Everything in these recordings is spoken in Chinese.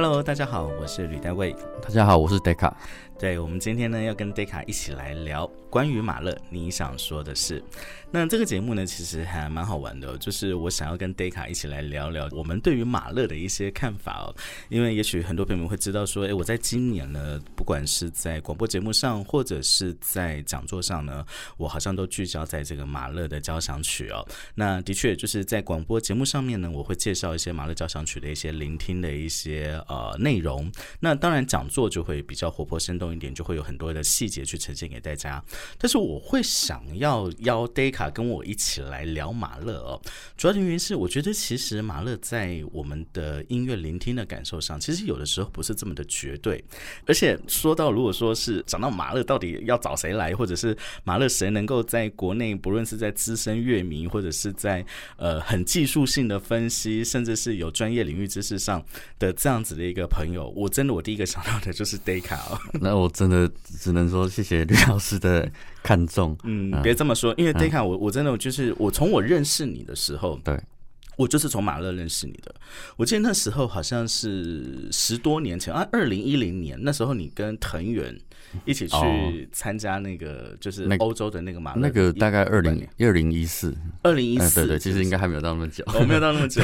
Hello，大家好，我是吕大卫。大家好，我是 Deca。对，我们今天呢要跟 Deca 一起来聊关于马勒你想说的是。那这个节目呢其实还蛮好玩的，就是我想要跟 Deca 一起来聊聊我们对于马勒的一些看法哦。因为也许很多朋友们会知道说，诶，我在今年呢，不管是在广播节目上或者是在讲座上呢，我好像都聚焦在这个马勒的交响曲哦。那的确就是在广播节目上面呢，我会介绍一些马勒交响曲的一些聆听的一些呃内容。那当然讲座就会比较活泼生动。一点就会有很多的细节去呈现给大家，但是我会想要邀 Deca 跟我一起来聊马勒哦。主要的原因是，我觉得其实马勒在我们的音乐聆听的感受上，其实有的时候不是这么的绝对。而且说到如果说是讲到马勒到底要找谁来，或者是马勒谁能够在国内，不论是在资深乐迷，或者是在呃很技术性的分析，甚至是有专业领域知识上的这样子的一个朋友，我真的我第一个想到的就是 Deca 哦。那我真的只能说谢谢吕老师的看重。嗯，别这么说，因为 Deca，我我真的就是我从我认识你的时候，对，我就是从马勒认识你的。我记得那时候好像是十多年前啊，二零一零年那时候，你跟藤原一起去参加那个就是欧洲的那个马勒，那个大概二零二零一四，二零一四，对对，其实应该还没有到那么久，我没有到那么久。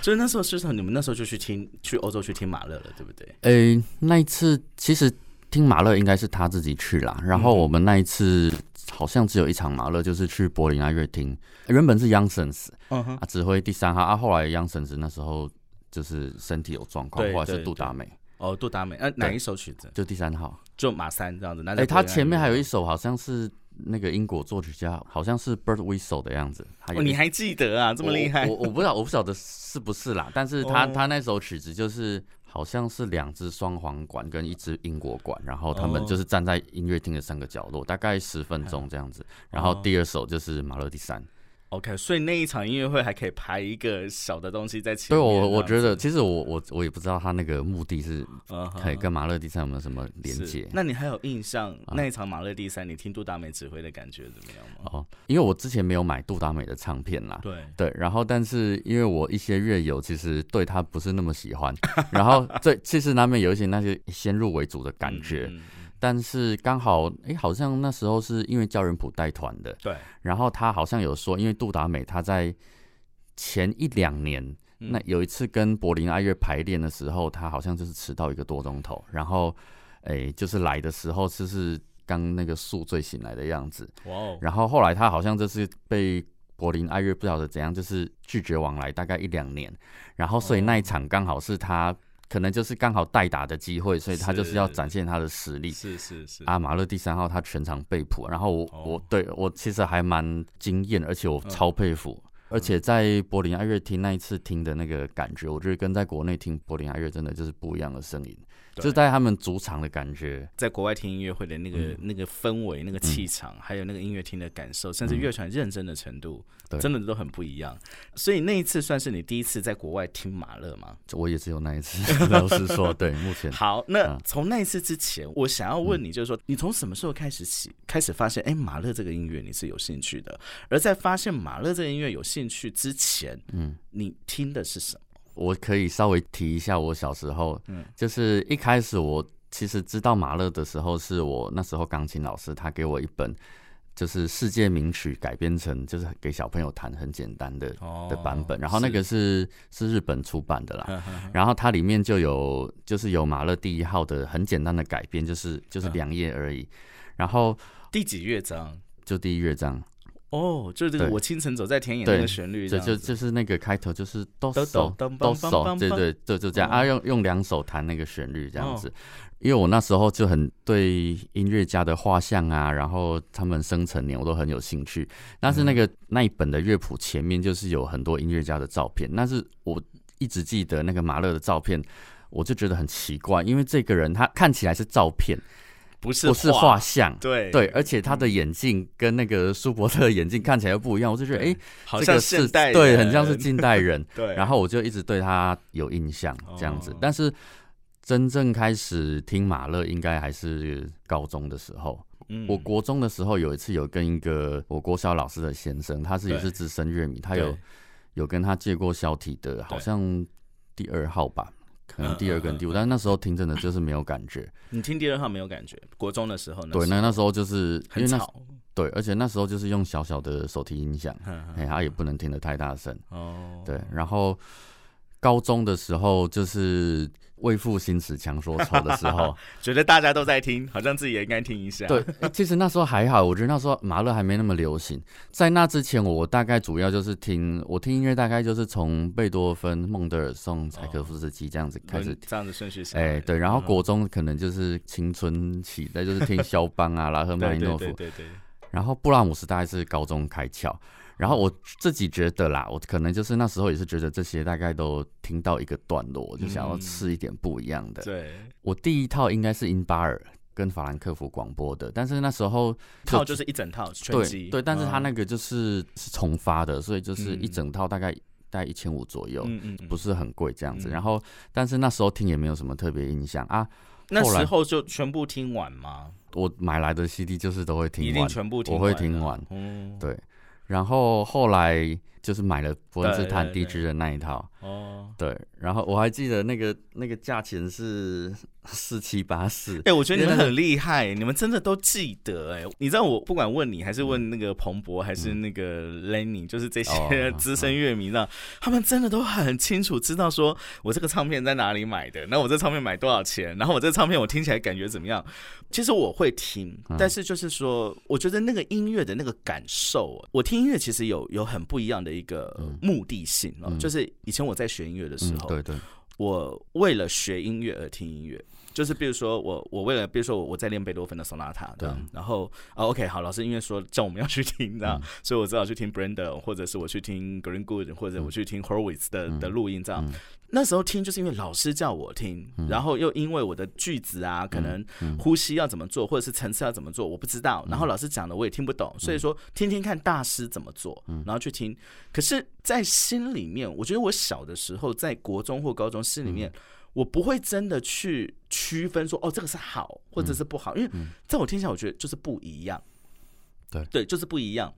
所 以那时候，实际上你们那时候就去听去欧洲去听马勒了，对不对？诶，那一次其实。听马勒应该是他自己去啦，然后我们那一次好像只有一场马勒，就是去柏林爱乐厅。原本是 y o u n g s e n s 啊指挥第三号啊，后来 y o u n g s e n s 那时候就是身体有状况，或者是杜达美。哦，杜达美，呃，哪一首曲子？就第三号，就马三这样子。哎，他前面还有一首，好像是那个英国作曲家，好像是 Bird Whistle 的样子。哦，你还记得啊？这么厉害？我我不知道，我不晓得是不是啦。但是他他那首曲子就是。好像是两只双簧管跟一只英国管，然后他们就是站在音乐厅的三个角落，大概十分钟这样子。然后第二首就是马勒第三。OK，所以那一场音乐会还可以排一个小的东西在前。对，我我觉得其实我我我也不知道他那个目的是可以跟马勒第三有没有什么连接。那你还有印象那一场马勒第三，你听杜达美指挥的感觉怎么样吗？哦，因为我之前没有买杜达美的唱片啦。对对，然后但是因为我一些乐友其实对他不是那么喜欢，然后这其实难免有一些那些先入为主的感觉。但是刚好，哎，好像那时候是因为教人普带团的，对。然后他好像有说，因为杜达美他在前一两年，那有一次跟柏林爱乐排练的时候，他好像就是迟到一个多钟头。然后，哎，就是来的时候就是刚那个宿醉醒来的样子。哇哦。然后后来他好像就是被柏林爱乐不晓得怎样，就是拒绝往来大概一两年。然后所以那一场刚好是他。可能就是刚好代打的机会，所以他就是要展现他的实力。是是是。阿马勒第三号他全场被捕，然后我我对我其实还蛮惊艳，而且我超佩服。而且在柏林爱乐听那一次听的那个感觉，我觉得跟在国内听柏林爱乐真的就是不一样的声音。就是在他们主场的感觉，在国外听音乐会的那个那个氛围、那个气场，还有那个音乐厅的感受，甚至乐团认真的程度，真的都很不一样。所以那一次算是你第一次在国外听马勒吗？我也只有那一次。老实说，对，目前好。那从那一次之前，我想要问你，就是说，你从什么时候开始起开始发现，哎，马勒这个音乐你是有兴趣的？而在发现马勒这个音乐有兴趣之前，嗯，你听的是什么？我可以稍微提一下我小时候，嗯，就是一开始我其实知道马勒的时候，是我那时候钢琴老师他给我一本，就是世界名曲改编成就是给小朋友弹很简单的的版本，然后那个是。是日本出版的啦，然后它里面就有就是有马勒第一号的很简单的改编，就是就是两页而已，然后第几乐章？就第一乐章。哦，就是这个我清晨走在田野那个旋律，就就就是那个开头就是哆手哆手，对对对，就这样啊，用用两手弹那个旋律这样子。因为我那时候就很对音乐家的画像啊，然后他们生成年我都很有兴趣。但是那个那一本的乐谱前面就是有很多音乐家的照片，但是我一直记得那个马勒的照片，我就觉得很奇怪，因为这个人他看起来是照片。不是不是画像，对。对，而且他的眼镜跟那个舒伯特的眼镜看起来又不一样，我就觉得哎，好像现代对，很像是近代人。对，然后我就一直对他有印象这样子。但是真正开始听马勒，应该还是高中的时候。嗯，我国中的时候有一次有跟一个我国小老师的先生，他是也是资深乐迷，他有有跟他借过小体的，好像第二号吧。可能第二跟第五，但是那时候听真的就是没有感觉。你听第二号没有感觉？国中的时候呢？对，那那时候就是因为那很吵。对，而且那时候就是用小小的手提音响，哎，它也不能听得太大声。哦，对，然后高中的时候就是为赋新词强说愁的时候，觉得大家都在听，好像自己也应该听一下。对，欸其实那时候还好，我觉得那时候马勒还没那么流行。在那之前，我大概主要就是听我听音乐，大概就是从贝多芬、孟德尔颂、柴可夫斯基这样子开始轮。这样子顺序。哎、对，然后嗯国中可能就是青春期，再就是听肖邦啊、拉赫曼尼诺夫，对对对，然后布拉姆斯大概是高中开窍。然后我自己觉得啦，我可能就是那时候也是觉得这些大概都听到一个段落，我就想要嗯试一点不一样的。对，我第一套应该是英巴尔跟法兰克福广播的，但是那时候套就是一整套全对集。对，但是它嗯那个就是是重发的，所以就是一嗯整套大概大概一千五左右，嗯嗯嗯不是很贵这样子。嗯然后，但是那时候听也没有什么特别印象啊。那时候就全部听完吗？我买来的 CD 就是都会听一定完，全部听我会听完嗯，对。然后后来就是买了伯恩斯坦地质的那一套，哦。对。然后我还记得那个那个价钱是 四七八四，哎、我觉得你们很厉害，你们真的都记得哎、你知道我不管问你，还是问那个彭博，还是那个 Lenny，、就是这些哦 资深乐迷，让他们真的都很清楚知道说我这个唱片在哪里买的，那我这唱片买多少钱，然后我这唱片我听起来感觉怎么样。其实我会听，嗯但是就是说，我觉得那个音乐的那个感受，我听音乐其实有有很不一样的一个目的性哦、嗯就是以前我在学音乐的时嗯，候，对对，我为了学音乐而听音乐，就是比如说我我为了比如说我我在练贝多芬的 sonata 对，然后啊 OK 好，老师因为说叫我们要去听这样，嗯。所以我只好去听 Brenda，或者是我去听 Green Good，或者我去听 Horowitz 的、的录音这样。嗯。那时候听就是因为老师叫我听，然后又因为我的句子啊，可能嗯。呼吸要怎么做，或者是层次要怎么做，我不知道。然后老师讲的我也听不懂，所以说听听看大师怎么做，然后去听。可是，在心里面，我觉得我小的时候，在国中或高中心里面，我不会真的去区分说，哦，这个是好或者是不好，因为在我听起来，我觉得就是不一样。对。对，就是不一样。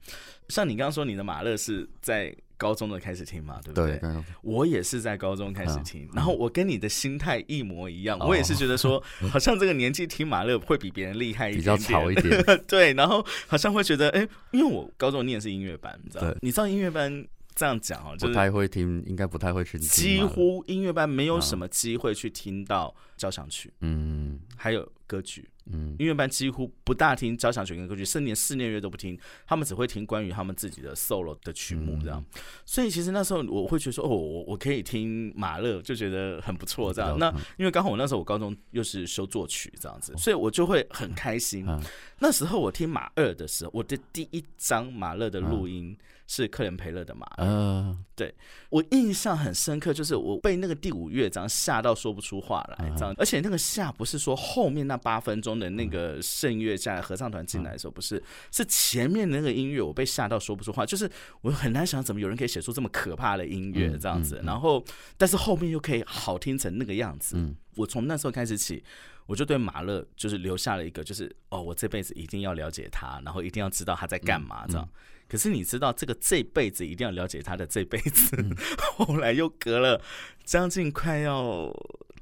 像你刚刚说，你的马勒是在高中的开始听嘛，对不对，对？我也是在高中开始听，然后我跟你的心态一模一样，哦我也是觉得说，好像这个年纪听马勒会比别人厉害一比点。比，较吵一点，对，然后好像会觉得，哎、因为我高中念的是音乐班，你知道？对，你知道音乐班这样讲哦，就是不太会听，应该不太会去听几乎音乐班没有什么机会去听到交响曲，嗯。还有歌曲。嗯。音乐班几乎不大听交响曲跟歌曲，甚至连室内乐都不听，他们只会听关于他们自己的 solo 的曲目这样。嗯所以其实那时候我会觉得说，哦，我我可以听马勒，就觉得很不错这样。那因为刚好我那时候我高中又是修作曲这样子，所以我就会很开心。嗯。那时候我听马二的时候，我的第一张马勒的录音是克伦培勒的马嗯。呃我印象很深刻，就是我被那个第五乐章吓到说不出话来，这样，而且那个吓不是说后面那八分钟的那个圣乐下来合唱团进来的时候，不是，是前面那个音乐我被吓到说不出话，就是我很难想怎么有人可以写出这么可怕的音乐这样子，然后但是后面又可以好听成那个样子，我从那时候开始起。我就对马勒就是留下了一个，就是哦，我这辈子一定要了解他，然后一定要知道他在干嘛这样。可是你知道，这个这辈子一定要了解他的这辈子，后来又隔了将近快要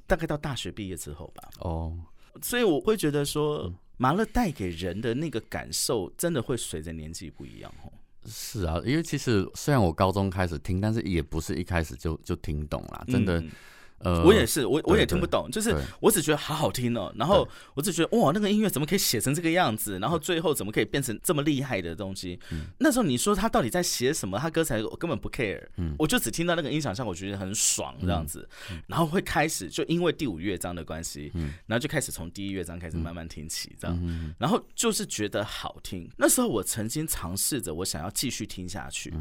大概到大学毕业之后吧，哦，所以我会觉得说，马勒带给人的那个感受，真的会随着年纪不一样哦。是啊，因为其实虽然我高中开始听，但是也不是一开始就就听懂啦，真的，嗯呃，我也是，我我也听不懂，就是我只觉得好好听哦，然后我只觉得哇，那个音乐怎么可以写成这个样子，然后最后怎么可以变成这么厉害的东西？嗯。那时候你说他到底在写什么？他歌词我根本不 care，、我嗯就只听到那个音响效果，觉得很爽这样子，然后会开始就因为第五乐章的关系，嗯。然后就开始从第一乐章开始慢慢听起这样，然后就是觉得好听。那时候我曾经尝试着我想要继续听下去。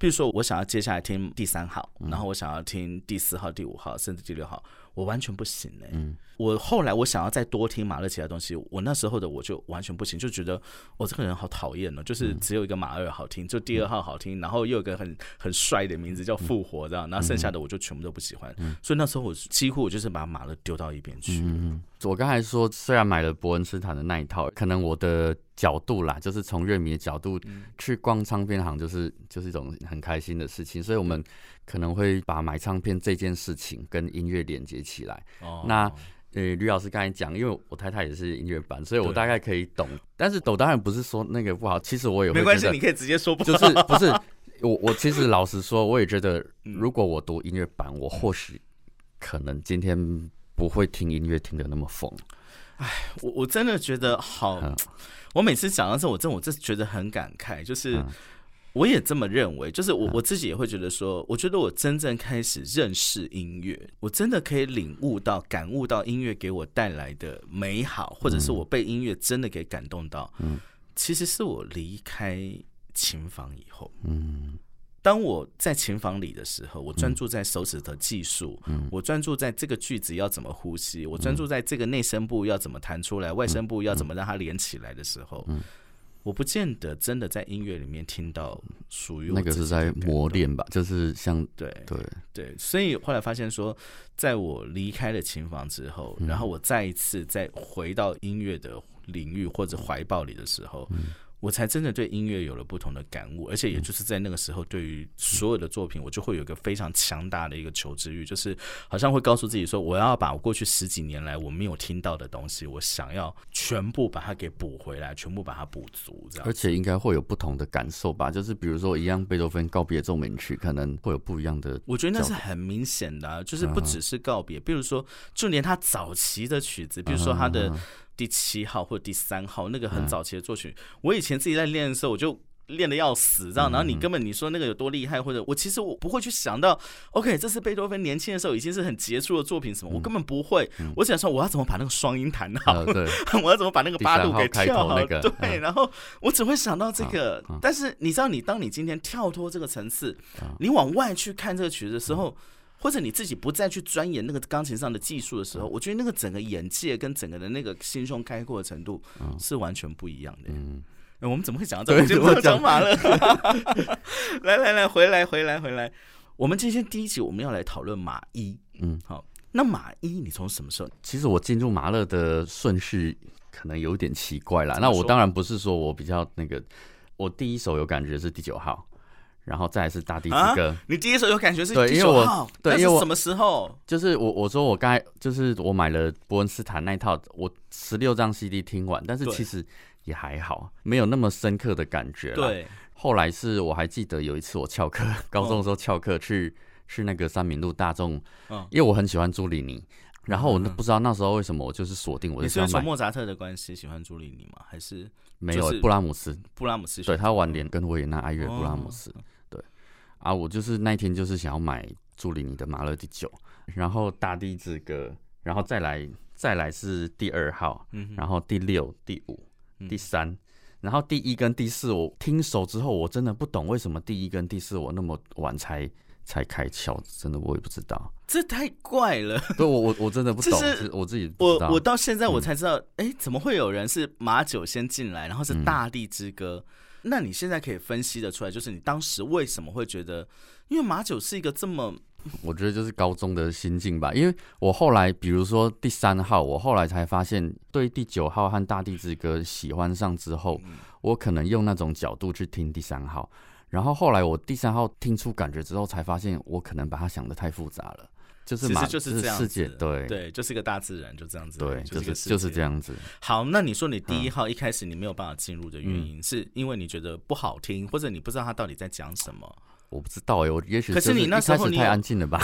比如说，我想要接下来听第三号，然后我想要听第四号、第五号，甚至第六号，我完全不行哎、我后来我想要再多听马勒其他东西，我那时候的我就完全不行，就觉得我、这个人好讨厌哦，就是只有一个马二好听，就第二号好听，然后又有一个很很帅的名字叫复活这样，然后剩下的我就全部都不喜欢，所以那时候我几乎我就是把马勒丢到一边去。嗯，我刚才说，虽然买了伯恩斯坦的那一套，可能我的角度啦，就是从乐迷的角度去逛唱片行，就是就是一种很开心的事情，所以我们可能会把买唱片这件事情跟音乐连接起来。哦那呃，吕老师刚才讲，因为我太太也是音乐班，所以我大概可以懂。但是抖当然不是说那个不好，其实我也会没关系，你可以直接说不就是不是 我我其实老实说，我也觉得，嗯如果我读音乐班，我或许可能今天不会听音乐听的那么疯。哎我我真的觉得好嗯，我每次讲到这，我真我真觉得很感慨，就是嗯我也这么认为，就是我我自己也会觉得说，我觉得我真正开始认识音乐，我真的可以领悟到、感悟到音乐给我带来的美好，或者是我被音乐真的给感动到，嗯。其实是我离开琴房以后。嗯。当我在琴房里的时候，我专注在手指的技术，嗯我专注在这个句子要怎么呼吸，我专注在这个内声部要怎么弹出来，外声部要怎么让它连起来的时候，嗯我不见得真的在音乐里面听到属于我那个是在。磨练吧，就是像对对，对，所以后来发现说，在我离开了琴房之后，然后我再一次再回到音乐的领域或者怀抱里的时候，我才真的对音乐有了不同的感悟，而且也就是在那个时候，对于所有的作品，我就会有一个非常强大的一个求知欲，就是好像会告诉自己说，我要把我过去十几年来我没有听到的东西，我想要全部把它给补回来，全部把它补足，这样而。且应该会有不同的感受吧。就是比如说一样贝多芬告别奏鸣曲，可能会有不一样的。我觉得那是很明显的、啊，就是不只是告别，比如说，就连他早期的曲子，比如说他的第七号或者第三号那个很早期的作曲，我以前自己在练的时候，我就。练的要死，这样，然后你根本你说那个有多厉害，或者我其实我不会去想到，OK，这是贝多芬年轻的时候已经是很杰出的作品，什么，我根本不会，我想说我要怎么把那个双音弹好，我要怎么把那个八度给跳好？那个对，嗯。然后我只会想到这个。但是你知道，你当你今天跳脱这个层次，嗯你往外去看这个曲子的时候，或者你自己不再去钻研那个钢琴上的技术的时候，我觉得那个整个眼界跟整个的那个心胸开阔的程度是完全不一样的。嗯，哎我们怎么会讲到这？个讲马勒。来来来，回来回来回来。我们今天第一集我们要来讨论马一。嗯，好，那马一你从什么时候？其实我进入马勒的顺序可能有点奇怪啦。那我当然不是说我比较那个，我第一首有感觉是第九号，然后再来是大地之歌。你第一首有感觉是对因为我对因为我什么时候？就是我我说我刚才就是我买了伯恩斯坦那一套，我十六张 CD 听完，但是其实也还好，没有那么深刻的感觉。，对，后来是我还记得有一次我翘课，高中的时候翘课去去那个三民路大众，嗯因为我很喜欢朱里尼，然后我那嗯不知道那时候为什么我就是锁定我你就是是要买，因为从莫扎特的关系喜欢朱莉尼吗？还是没有、布拉姆斯，布拉姆斯喜欢？对他晚年跟维也纳爱乐布拉姆斯，啊，我就是那一天就是想要买朱里尼的马勒第九，然后大地之歌，然后再来再来是第二号，嗯，然后第六、第五、嗯第三，然后第一跟第四，我听熟之后，我真的不懂为什么第一跟第四我那么晚才才开窍，真的我也不知道。这太怪了。对我我我真的不懂，我自己我。我到现在我嗯才知道，哎、怎么会有人是马九先进来，然后是嗯大地之歌？那你现在可以分析的出来，就是你当时为什么会觉得，因为马九是一个这么我觉得就是高中的心境吧，因为我后来比如说第三号，我后来才发现对第九号和大地之歌喜欢上之后，嗯。我可能用那种角度去听第三号，然后后来我第三号听出感觉之后，才发现我可能把它想的太复杂了，就是马其实就是这样世界子，对对，就是一个大自然，就这样子，对，就就是就是这。样子。好，那你说你第一嗯号一开始你没有办法进入的原因，是因为你觉得不好听，或者你不知道他到底在讲什么？我不知道哎、我也许可是你那时候你有开始太安静了吧？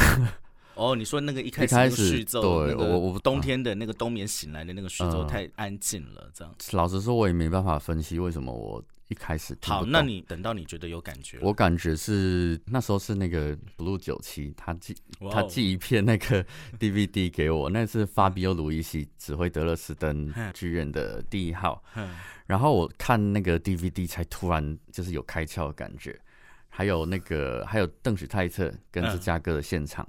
哦，你说那个一 开始对那个我我冬天的那个冬眠醒来的那个序奏嗯太安静了，这样。老实说，我也没办法分析为什么我一开始好，那你等到你觉得有感觉，我感觉是那时候是那个 Blue 九七，他寄他寄一片那个 DVD 给我，那是法比奥鲁伊西指挥德勒斯登嗯剧院的第一号，然后我看那个 DVD 才突然就是有开窍的感觉，还有那个还有邓许泰特跟嗯。芝加哥的现场，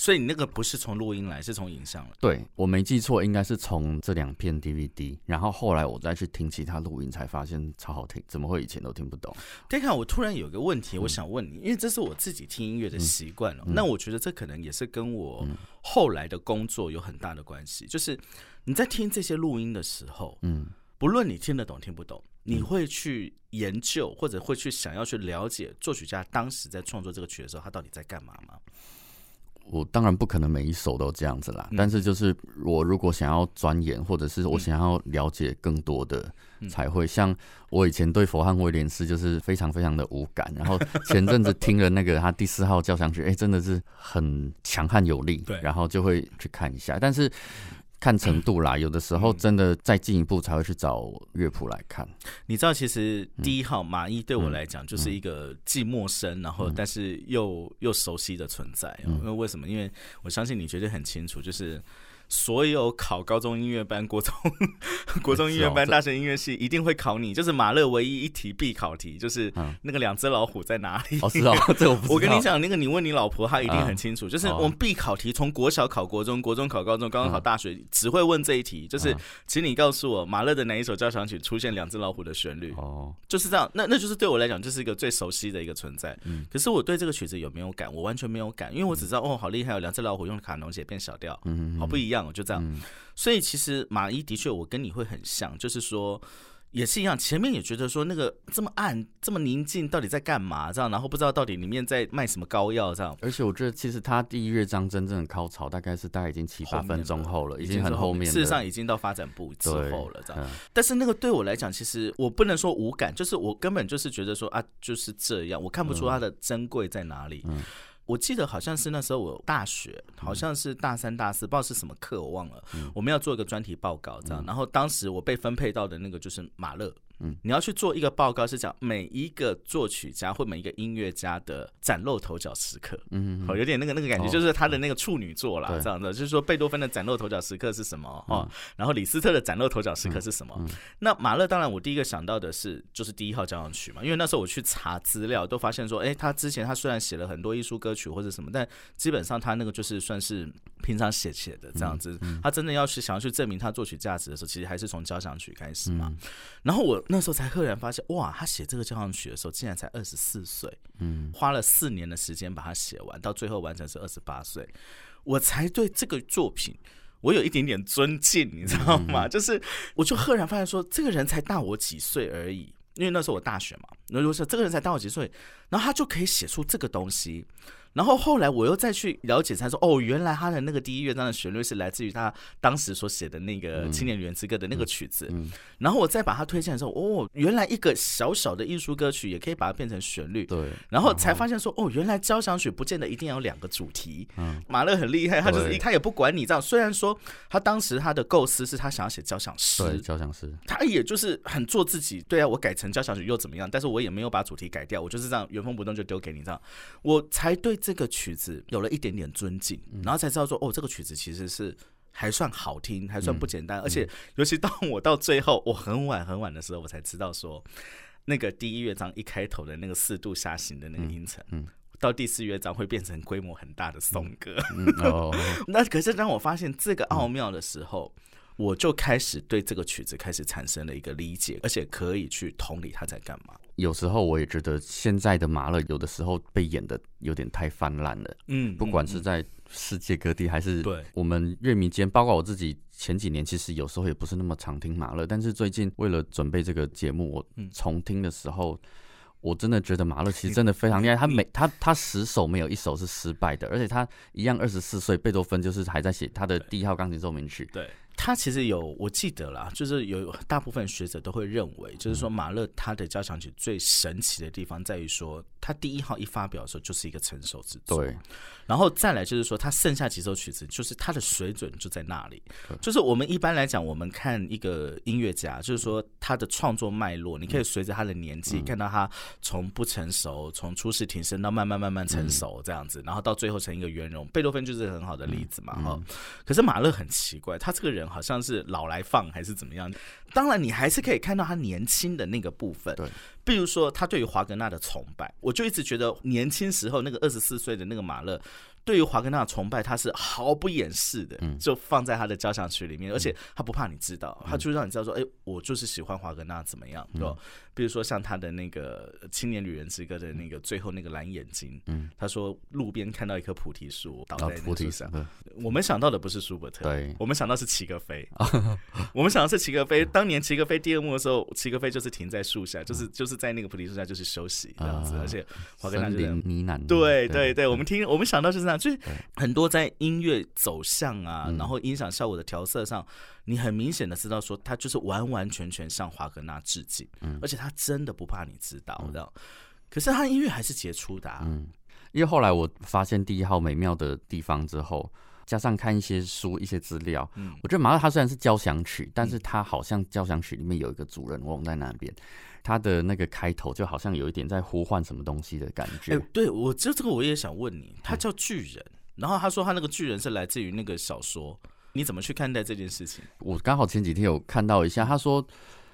所以你那个不是从录音来，是从影像来。对我没记错，应该是从这两片 DVD，然后后来我再去听其他录音，才发现超好听，怎么会以前都听不懂？对看我突然有个问嗯题，我想问你，因为这是我自己听音乐的习惯了。嗯那我觉得这可能也是跟我后来的工作有很大的关系。就是你在听这些录音的时候，嗯，不论你听得懂听不懂，你会去研究或者会去想要去了解作曲家当时在创作这个曲的时候，他到底在干嘛吗？我当然不可能每一首都这样子啦，嗯。但是就是我如果想要钻研，或者是我想要了解更多的，嗯。才会像我以前对佛汉威廉斯就是非常非常的无感，然后前阵子听了那个他第四号交响曲，哎、真的是很强悍有力，对。然后就会去看一下，但是。看程度啦，有的时候嗯。真的再进一步才会去找乐谱来看。你知道，其实嗯。第一号马一对我来讲就是一个既陌生，然后但是又又熟悉的存在因为为什么？因为我相信你绝对很清楚，就是所有考高中音乐班、国中 国中音乐班、大学音乐系一定会考你，就是马勒唯一一题必考题，就是嗯那个两只老虎在哪里？哦，是哦，这我不知道。我跟你讲，那个你问你老婆，她一定很清楚。就是哦我们必考题，从国小考国中，国中考高中，高中考大学，只会问这一题，就是嗯请你告诉我，马勒的哪一首交响曲出现两只老虎的旋律？哦，就是这样，那那就是对我来讲，就是一个最熟悉的一个存在。嗯可是我对这个曲子有没有感？我完全没有感，因为我只知道哦，好厉害哦，两只老虎用卡农写变小调，嗯好不一样哦，就这样。嗯所以其实马伊的确，我跟你会很像，就是说。也是一样，前面也觉得说那个这么暗、这么宁静，到底在干嘛？这样，然后不知道到底里面在卖什么膏药，这样。而且我觉得，其实他第一乐章真正的高潮大概是大概已经七八分钟后了，已经很后面了。事实上已经到发展部之后了，这样。嗯但是那个对我来讲，其实我不能说无感，就是我根本就是觉得说啊，就是这样，我看不出它的珍贵在哪里。嗯我记得好像是那时候我大学，好像是大三、大四，不知道是什么课，我忘了。嗯我们要做一个专题报告，这样。然后当时我被分配到的那个就是马勒。嗯。你要去做一个报告，是讲每一个作曲家或每一个音乐家的崭露头角时刻。嗯好，有点那个那个感觉，哦。就是他的那个处女座啦，这样的，就是说贝多芬的崭露头角时刻是什么哦，然后李斯特的崭露头角时刻是什么？那马勒当然，我第一个想到的是就是第一号交响曲嘛，因为那时候我去查资料，都发现说，哎，他之前他虽然写了很多艺术歌曲或者什么，但基本上他那个就是算是平常写写的这样子，他真的要去想要去证明他作曲价值的时候，其实还是从交响曲开始嘛。然后我那时候才赫然发现，哇，他写这个交响曲的时候竟然才二十四岁。嗯花了四年的时间把它写完，到最后完成是二十八岁，我才对这个作品。我有一点点尊敬，你知道吗？就是，我就赫然发现说，这个人才大我几岁而已，因为那时候我大学嘛。那如果说这个人才大我几岁，然后他就可以写出这个东西。然后后来我又再去了解，才说哦，原来他的那个第一乐章的旋律是来自于他当时所写的那个《青年旅人之歌》的那个曲子。嗯，然后我再把它推荐的时候，哦，原来一个小小的艺术歌曲也可以把它变成旋律。对。然后才发现说，哦，原来交响曲不见得一定要有两个主题。嗯马勒很厉害，他就是他也不管你这样。虽然说他当时他的构思是他想要写交响诗对，诗，交响诗，他也就是很做自己。对啊，我改成交响曲又怎么样？但是我也没有把主题改掉，我就是这样原封不动就丢给你这样，我才对这个曲子有了一点点尊敬，然后才知道说，哦，这个曲子其实是。还算好听，还算不简单，而且尤其到我到最后，我很晚很晚的时候，我才知道说，那个第一乐章一开头的那个四度下行的那个音程，嗯到第四乐章会变成规模很大的颂歌。嗯哦，那可是当我发现这个奥妙的时候，我就开始对这个曲子开始产生了一个理解，而且可以去同理他在干嘛。有时候我也觉得现在的马勒有的时候被演的有点太泛滥了，嗯不管是嗯在世界各地还是对。我们乐迷间，包括我自己前几年其实有时候也不是那么常听马勒，但是最近为了准备这个节目，我嗯。重听的时候。我真的觉得马勒其实真的非常厉害，他每他他十首没有一首是失败的，而且他一样二十四岁，贝多芬就是还在写他的第一号钢琴奏鸣曲，对他其实有，我记得啦，就是有大部分学者都会认为，就是说马勒他的交响曲最神奇的地方在于说，他第一号一发表的时候就是一个成熟之作，对，然后再来就是说，他剩下几首曲子，就是他的水准就在那里。就是我们一般来讲，我们看一个音乐家，就是说他的创作脉络，你可以随着他的年纪，看到他从不成熟，从初试挺身到慢慢慢慢成熟这样子，然后到最后成一个圆融。贝多芬就是很好的例子嘛，哈、可是马勒很奇怪，他这个人好像是老来放还是怎么样？当然，你还是可以看到他年轻的那个部分。对，比如说他对于华格纳的崇拜，我就一直觉得年轻时候那个二十四岁的那个马勒。对于华格纳的崇拜，他是毫不掩饰的，就放在他的交响曲里面，而且他不怕你知道，他就让你知道说，哎，我就是喜欢华格纳怎么样，对吧？比如说像他的那个《青年旅人之歌》的那个最后那个蓝眼睛，嗯，他说路边看到一棵菩提树倒在菩提上，我们想到的不是舒伯特，对。我们想到是齐格飞，我们想到是齐格飞。当年齐格飞第二幕的时候，齐格飞就是停在树下，就是就是在那个菩提树下就是休息这样子，啊而且华格纳森就在林呢喃，对对对，我们听我们想到就是这样。就是很多在音乐走向啊，然后音响效果的调色上，你很明显的知道说，他就是完完全全向华格纳致敬，而且他真的不怕你知道，知道。可是他音乐还是杰出的，嗯，因为后来我发现第一号美妙的地方之后。加上看一些书、一些资料，嗯，我觉得马勒他虽然是交响曲，但是他好像交响曲里面有一个主人翁在那边，他的那个开头就好像有一点在呼唤什么东西的感觉。哎，对我这这个我也想问你，他叫巨人，然后他说他那个巨人是来自于那个小说，你怎么去看待这件事情？我刚好前几天有看到一下，他说。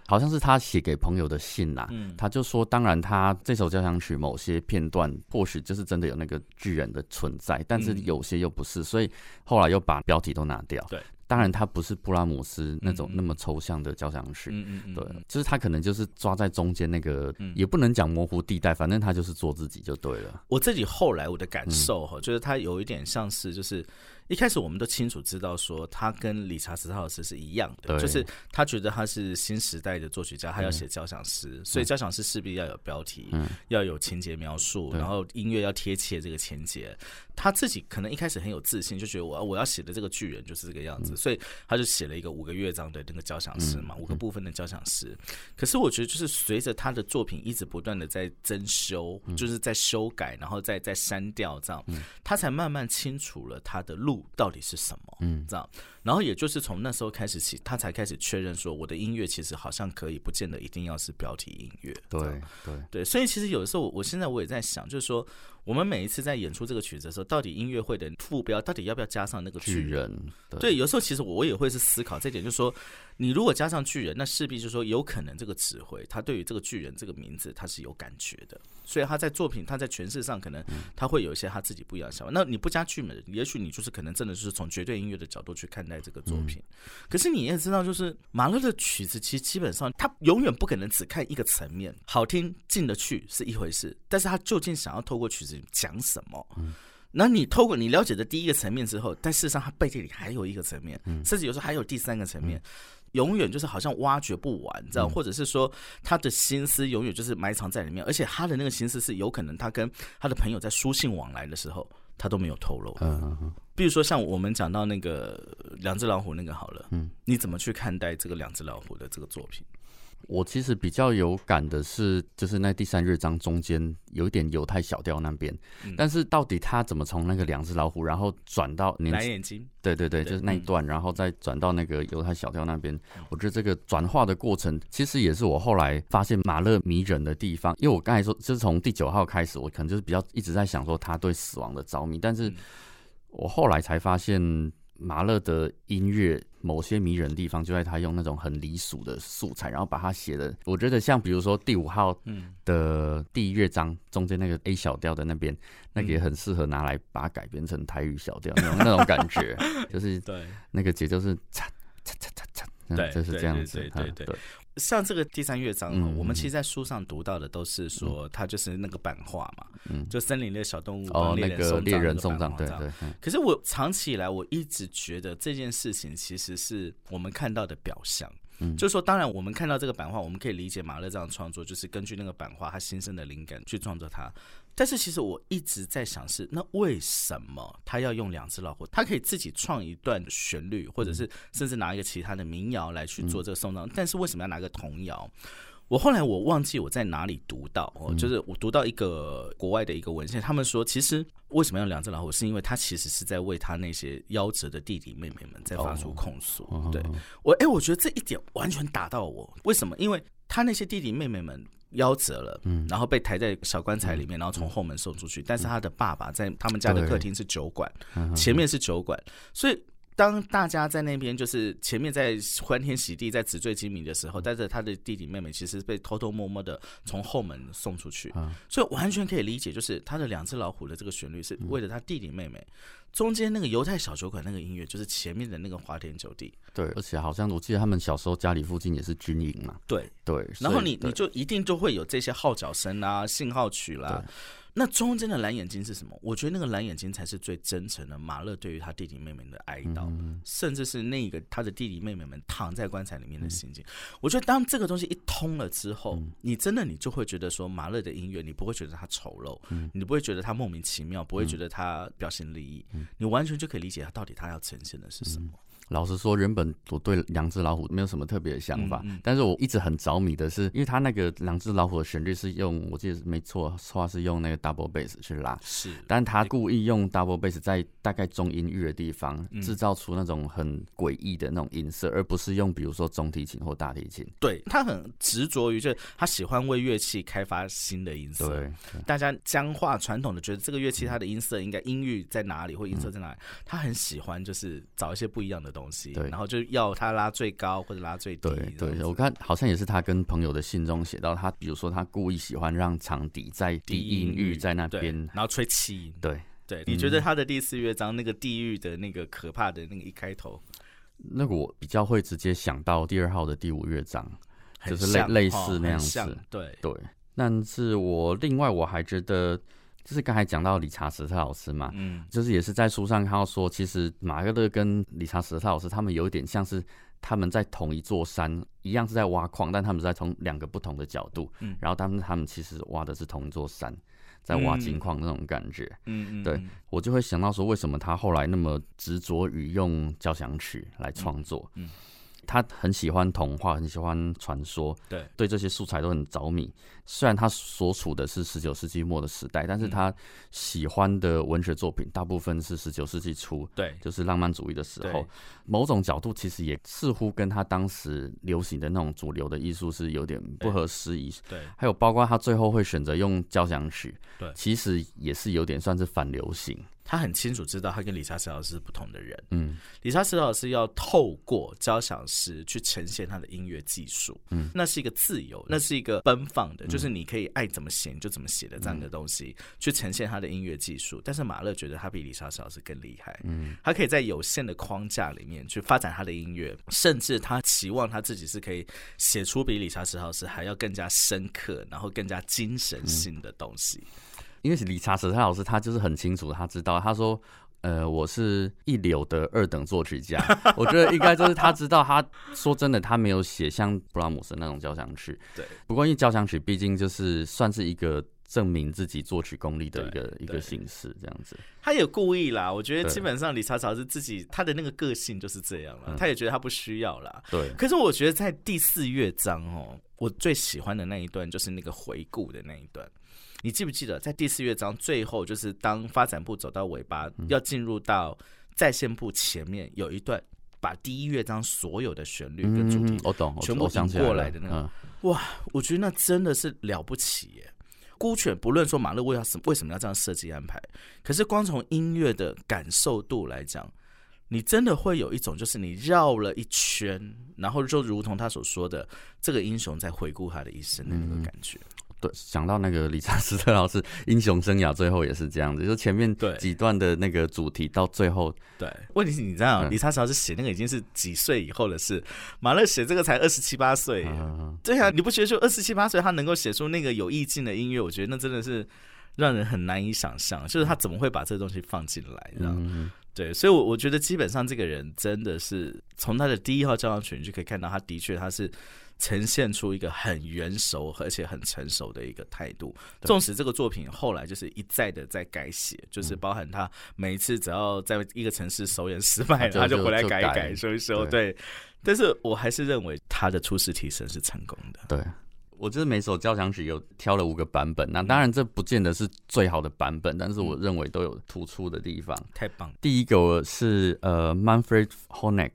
好像是他写给朋友的信呐，他就说，当然他这首交响曲某些片段或许就是真的有那个巨人的存在，但是有些又不是，所以后来又把标题都拿掉。对。当然，他不是布拉姆斯那种那么抽象的交响曲，嗯嗯对，就是他可能就是抓在中间那个，也不能讲模糊地带，反正他就是做自己就对了。我自己后来我的感受哈，就是他有一点像是，就是一开始我们都清楚知道说他跟理查斯特劳斯是一样的，就是他觉得他是新时代的作曲家，他要写交响诗，所以交响诗势必要有标题，要有情节描述，然后音乐要贴切这个情节。他自己可能一开始很有自信，就觉得我我要写的这个巨人就是这个样子，所以他就写了一个五个乐章的那个交响诗嘛，五个部分的交响诗。可是我觉得，就是随着他的作品一直不断的在增修，就是在修改，然后再再删掉这样，他才慢慢清楚了他的路到底是什么，嗯，这样。然后也就是从那时候开始起，他才开始确认说，我的音乐其实好像可以，不见得一定要是标题音乐。对对对，所以其实有的时候，我现在我也在想，就是说。我们每一次在演出这个曲子的时候，到底音乐会的副标到底要不要加上那个巨人？对，有时候其实我也会是思考这点，就是说。你如果加上巨人，那势必就是说有可能这个指挥他对于这个巨人这个名字他是有感觉的，所以他在作品他在诠释上可能他会有一些他自己不一样的想法。那你不加巨人，也许你就是可能真的就是从绝对音乐的角度去看待这个作品。可是你也知道，就是马勒的曲子其实基本上他永远不可能只看一个层面，好听进得去是一回事，但是他究竟想要透过曲子讲什么？那你透过你了解的第一个层面之后，但事实上他背地里还有一个层面，甚至有时候还有第三个层面。永远就是好像挖掘不完，知道？或者是说他的心思永远就是埋藏在里面，而且他的那个心思是有可能他跟他的朋友在书信往来的时候，他都没有透露。嗯嗯嗯。比如说像我们讲到那个两只老虎那个好了，嗯，你怎么去看待这个两只老虎的这个作品？我其实比较有感的是，就是那第三乐章中间有一点犹太小调那边，但是到底他怎么从那个两只老虎，然后转到蓝眼睛？对对对，就是那一段，然后再转到那个犹太小调那边。我觉得这个转化的过程，其实也是我后来发现马勒迷人的地方。因为我刚才说，就是从第九号开始，我可能就是比较一直在想说他对死亡的着迷，但是我后来才发现。马勒的音乐某些迷人的地方，就在他用那种很离俗的素材，然后把它写的，我觉得像比如说第五号的第一乐章中间那个 A 小调的那边，那个也很适合拿来把它改编成台语小调那种那种感觉，就是对。那个节奏是嚓嚓嚓嚓嚓，对，就是这样子，对对对。像这个第三乐章，我们其实，在书上读到的都是说，它就是那个版画嘛，就森林里的小动物哦，那个猎人送葬，对对。可是我长期以来，我一直觉得这件事情其实是我们看到的表象。嗯就是说，当然我们看到这个版画，我们可以理解马勒这样创作，就是根据那个版画他新生的灵感去创作它。但是其实我一直在想，是那为什么他要用两只老虎？他可以自己创一段旋律，或者是甚至拿一个其他的民谣来去做这个送葬，但是为什么要拿个童谣？我后来我忘记我在哪里读到，哦，就是我读到一个国外的一个文献，他们说其实为什么要两只老虎，是因为他其实是在为他那些夭折的弟弟妹妹们在发出控诉。对我，哎，我觉得这一点完全打到我。为什么？因为他那些弟弟妹妹们夭折了，嗯，然后被抬在小棺材里面，然后从后门送出去，但是他的爸爸在他们家的客厅是酒馆，前面是酒馆，所以。当大家在那边就是前面在欢天喜地在纸醉金迷的时候，但是他的弟弟妹妹其实被偷偷摸摸的从后门送出去，所以完全可以理解，就是他的两只老虎的这个旋律是为了他弟弟妹妹。中间那个犹太小酒馆那个音乐，就是前面的那个花天酒地。对，而且好像我记得他们小时候家里附近也是军营嘛。对对，然后你你就一定就会有这些号角声啊、信号曲啦。那中间的蓝眼睛是什么？我觉得那个蓝眼睛才是最真诚的马勒对于他弟弟妹妹的哀悼，甚至是那个他的弟弟妹妹们躺在棺材里面的心境。我觉得当这个东西一通了之后，你真的你就会觉得说马勒的音乐，你不会觉得他丑陋，你不会觉得他莫名其妙，不会觉得他标新立异，你完全就可以理解他到底他要呈现的是什么。老实说，原本我对两只老虎没有什么特别的想法，但是我一直很着迷的是，因为他那个两只老虎的旋律是用，我记得没错，话是用那个 double bass 去拉，是，但他故意用 double bass 在大概中音域的地方制造出那种很诡异的那种音色，而不是用比如说中提琴或大提琴。对他很执着于，就是他喜欢为乐器开发新的音色。对，大家僵化传统的觉得这个乐器它的音色应该音域在哪里或音色在哪里，他很喜欢就是找一些不一样的东西，对，然后就。要他拉最高或者拉最低。对对，我看好像也是他跟朋友的信中写到，他比如说他故意喜欢让长笛在低音域在那边，然后吹气。对对，你觉得他的第四乐章那个地狱的那个可怕的那个一开头，那个我比较会直接想到第二号的第五乐章，就是类类似那样子。对对，但是我另外我还觉得。就是刚才讲到理查史特老师嘛，嗯，就是也是在书上看到说，其实马格勒跟理查史特老师他们有点像是他们在同一座山一样是在挖矿，但他们在从两个不同的角度，嗯，然后他们他们其实挖的是同一座山，在挖金矿那种感觉，嗯嗯，对我就会想到说，为什么他后来那么执着于用交响曲来创作，嗯。他很喜欢童话，很喜欢传说，对，对这些素材都很着迷。虽然他所处的是十九世纪末的时代，但是他喜欢的文学作品大部分是十九世纪初，对，就是浪漫主义的时候。某种角度其实也似乎跟他当时流行的那种主流的艺术是有点不合时宜。对，还有包括他最后会选择用交响曲，对，其实也是有点算是反流行。他很清楚知道，他跟理查斯老师是不同的人。嗯，理查斯老师要透过交响诗去呈现他的音乐技术。嗯，那是一个自由，那是一个奔放的，就是你可以爱怎么写就怎么写的这样的东西，去呈现他的音乐技术。但是马勒觉得他比理查斯老师更厉害。嗯，他可以在有限的框架里面去发展他的音乐，甚至他期望他自己是可以写出比理查斯老师还要更加深刻，然后更加精神性的东西。因为理查·史特老师，他就是很清楚，他知道，他说，呃，我是一流的二等作曲家。我觉得应该就是他知道，他说真的，他没有写像布拉姆斯那种交响曲。对，不过因为交响曲毕竟就是算是一个证明自己作曲功力的一个一个形式，这样子。他也故意啦，我觉得基本上李查·老师自己他的那个个性就是这样了，他也觉得他不需要啦。对。可是我觉得在第四乐章哦，我最喜欢的那一段就是那个回顾的那一段。你记不记得，在第四乐章最后，就是当发展部走到尾巴，要进入到在线部前面，有一段把第一乐章所有的旋律跟主题，我懂，全部想过来的那个，哇，我觉得那真的是了不起耶！姑且不论说马勒为什为什么要这样设计安排，可是光从音乐的感受度来讲，你真的会有一种就是你绕了一圈，然后就如同他所说的，这个英雄在回顾他的一生的那个感觉。对，想到那个理查斯特老师英雄生涯，最后也是这样子，就前面几段的那个主题到最后，对，问题是你知道，理查斯老师写那个已经是几岁以后的事，马勒写这个才二十七八岁，对啊，你不觉得就二十七八岁他能够写出那个有意境的音乐？我觉得那真的是让人很难以想象，就是他怎么会把这个东西放进来，这样对，所以，我我觉得基本上这个人真的是从他的第一号交响曲你就可以看到，他的确他是。呈现出一个很圆熟而且很成熟的一个态度。纵使这个作品后来就是一再的在改写，就是包含他每一次只要在一个城市首演失败了，他就回来改一改、修一修。对，但是我还是认为他的初试提升是成功的。对，我就是每首交响曲有挑了五个版本，那当然这不见得是最好的版本，但是我认为都有突出的地方。太棒！第一个是呃，Manfred Honeck。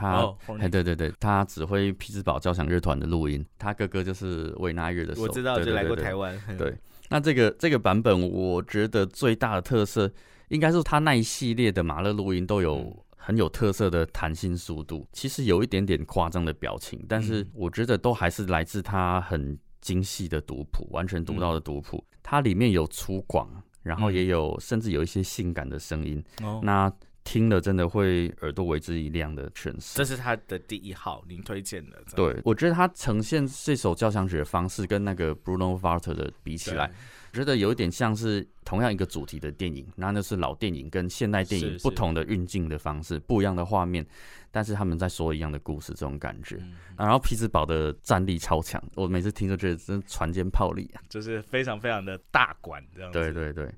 他哎，对对对，他指挥匹兹堡交响乐团的录音，他哥哥就是维纳乐的。我知道，就来过台湾。对，那这个这个版本，我觉得最大的特色，应该是他那一系列的马勒录音都有很有特色的弹性速度，其实有一点点夸张的表情，但是我觉得都还是来自他很精细的读谱，完全读到的读谱。它里面有粗犷，然后也有甚至有一些性感的声音。哦，那。听了真的会耳朵为之一亮的诠释。这是他的第一号，您推荐的。对，我觉得他呈现这首交响曲的方式跟那个 Bruno v a r t e r 的比起来，我觉得有一点像是同样一个主题的电影，那那是老电影跟现代电影不同的运镜的方式，不一样的画面，但是他们在说一样的故事，这种感觉。然后匹兹堡的战力超强，我每次听都觉得真船坚炮利啊，就是非常非常的大管这样。对对对。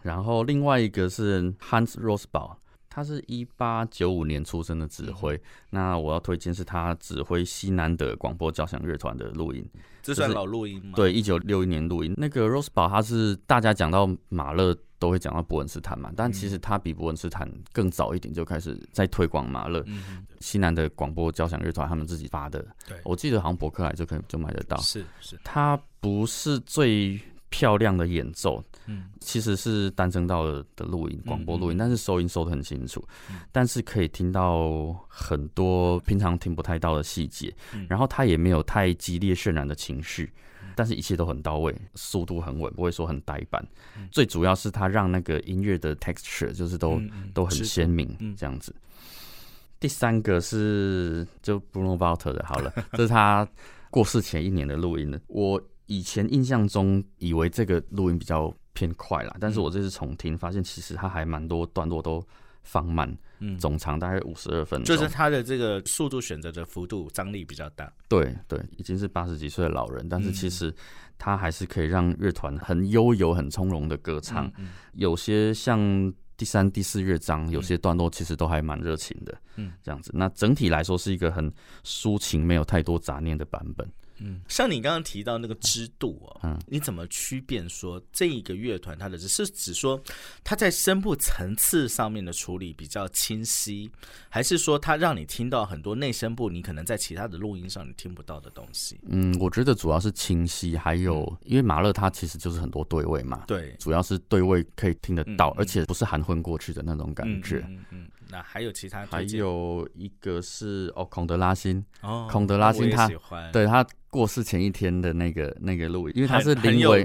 然后另外一个是 Hans Rosbaum，他是一八九五年出生的指挥。那我要推荐是他指挥西南的广播交响乐团的录音，这算老录音吗？对，一九六一年录音。那个 Rosbaum 他是大家讲到马勒都会讲到伯恩斯坦嘛，但其实他比伯恩斯坦更早一点就开始在推广马勒。西南的广播交响乐团他们自己发的，对我记得好像博客来就可以就买得到。是是，他不是最。漂亮的演奏，嗯，其实是单声道的录音，广播录音，但是收音收的很清楚，但是可以听到很多平常听不太到的细节，然后他也没有太激烈渲染的情绪，但是一切都很到位，速度很稳，不会说很呆板。最主要是他让那个音乐的 texture 就是都都很鲜明，这样子。第三个是就 Bruno v a l t e r 的，好了，这是他过世前一年的录音了，我。以前印象中以为这个录音比较偏快啦，但是我这次重听发现，其实它还蛮多段落都放慢，嗯，总长大概五十二分钟，就是它的这个速度选择的幅度张力比较大。对对，已经是八十几岁的老人，但是其实他还是可以让乐团很悠游、很从容的歌唱。有些像第三、第四乐章，有些段落其实都还蛮热情的，嗯，这样子。那整体来说是一个很抒情、没有太多杂念的版本。嗯，像你刚刚提到那个知度哦，嗯，你怎么区辨说这一个乐团它的只是指说它在声部层次上面的处理比较清晰，还是说它让你听到很多内声部你可能在其他的录音上你听不到的东西？嗯，我觉得主要是清晰，还有因为马勒他其实就是很多对位嘛，对，主要是对位可以听得到，而且不是含混过去的那种感觉。嗯嗯，那还有其他？还有一个是哦，孔德拉辛哦，孔德拉辛他对他。过世前一天的那个那个录音，因为他是临危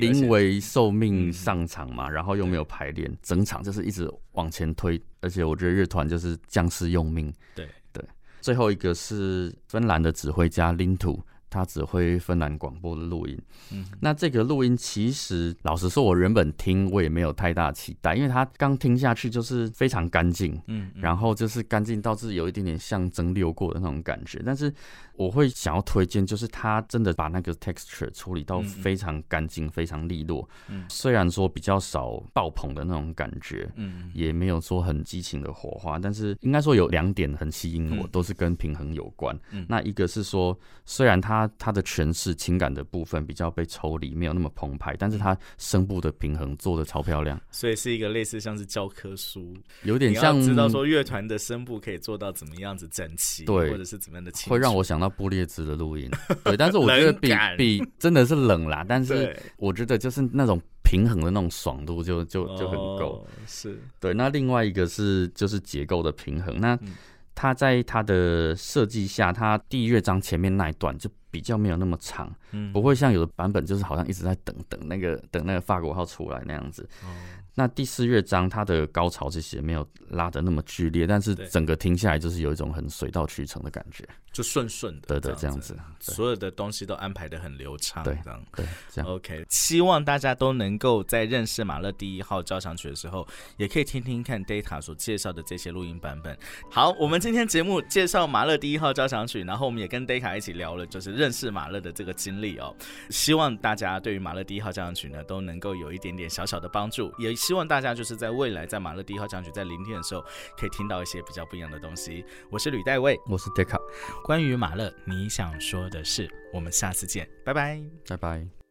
临危受命上场嘛，然后又没有排练，整场就是一直往前推，而且我觉得乐团就是将士用命。对对，最后一个是芬兰的指挥家林图。他指挥芬兰广播的录音，嗯，那这个录音其实老实说，我原本听我也没有太大期待，因为他刚听下去就是非常干净，嗯，然后就是干净到是有一点点像蒸馏过的那种感觉。但是我会想要推荐，就是他真的把那个 texture 处理到非常干净、非常利落。嗯，虽然说比较少爆棚的那种感觉，嗯，也没有说很激情的火花，但是应该说有两点很吸引我，都是跟平衡有关。嗯，那一个是说，虽然他他他的诠释情感的部分比较被抽离，没有那么澎湃，但是他声部的平衡做的超漂亮，所以是一个类似像是教科书，有点像知道说乐团的声部可以做到怎么样子整齐，对，或者是怎么样的，会让我想到布列兹的录音，对，但是我觉得 比比真的是冷啦，但是我觉得就是那种平衡的那种爽度就就就很够，是。对。那另外一个是就是结构的平衡，那他在他的设计下，他第一乐章前面那一段就。比较没有那么长，嗯，不会像有的版本就是好像一直在等等那个等那个法国号出来那样子。哦。那第四乐章它的高潮这些没有拉的那么剧烈，但是整个听下来就是有一种很水到渠成的感觉，就顺顺的，对对，这样子，所有的东西都安排的很流畅，对，对，这样。OK，希望大家都能够在认识马勒第一号交响曲的时候，也可以听听看 Data 所介绍的这些录音版本。好，我们今天节目介绍马勒第一号交响曲，然后我们也跟 Data 一起聊了，就是认识马勒的这个经历哦。希望大家对于马勒第一号交响曲呢，都能够有一点点小小的帮助，也。希望大家就是在未来在马勒第一号交响曲在聆听的时候，可以听到一些比较不一样的东西。我是吕代卫，我是 Deca。关于马勒，你想说的是？我们下次见，拜拜，拜拜。